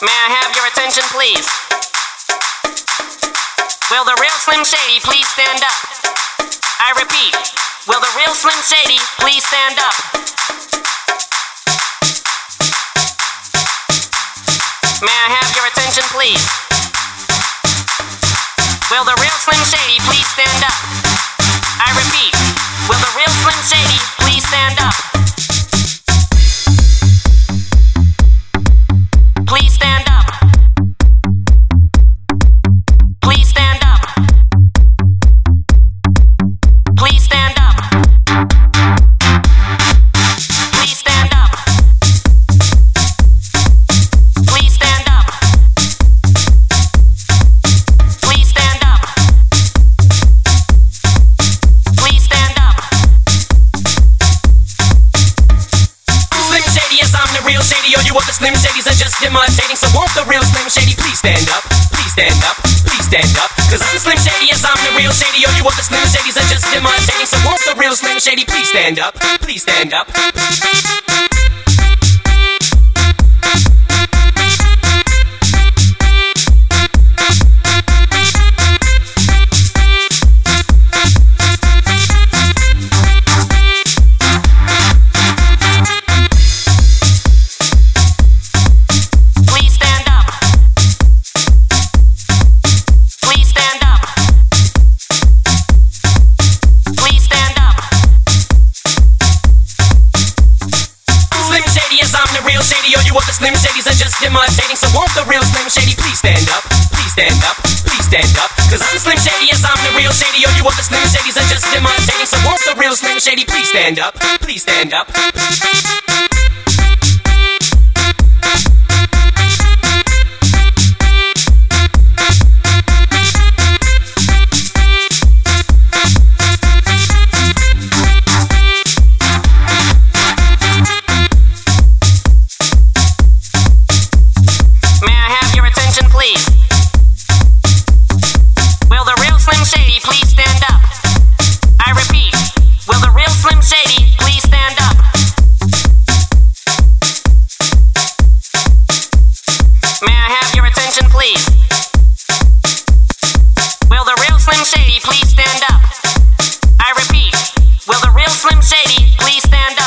May I have your attention, please? Will the real Slim Shady please stand up? I repeat, will the real Slim Shady please stand up? May I have your attention, please? Will the real Slim Shady you other Slim Shadys are just imitating. So won't the real Slim Shady please stand up? Please stand up, please stand up. Cause I'm the Slim Shady, yes, I'm the real Shady. All you other Slim Shadys are just imitating. So won't the real Slim Shady please stand up? Please stand up. The real Shady. All you other Slim Shadys are just imitating. So won't the real Slim Shady please stand up? Please stand up, please stand up. Cause I'm the Slim Shady, yes, I'm the real Shady. All you other Slim Shadys are just imitating. So won't the real Slim Shady please stand up? Please stand up. Slim Shady, please stand up.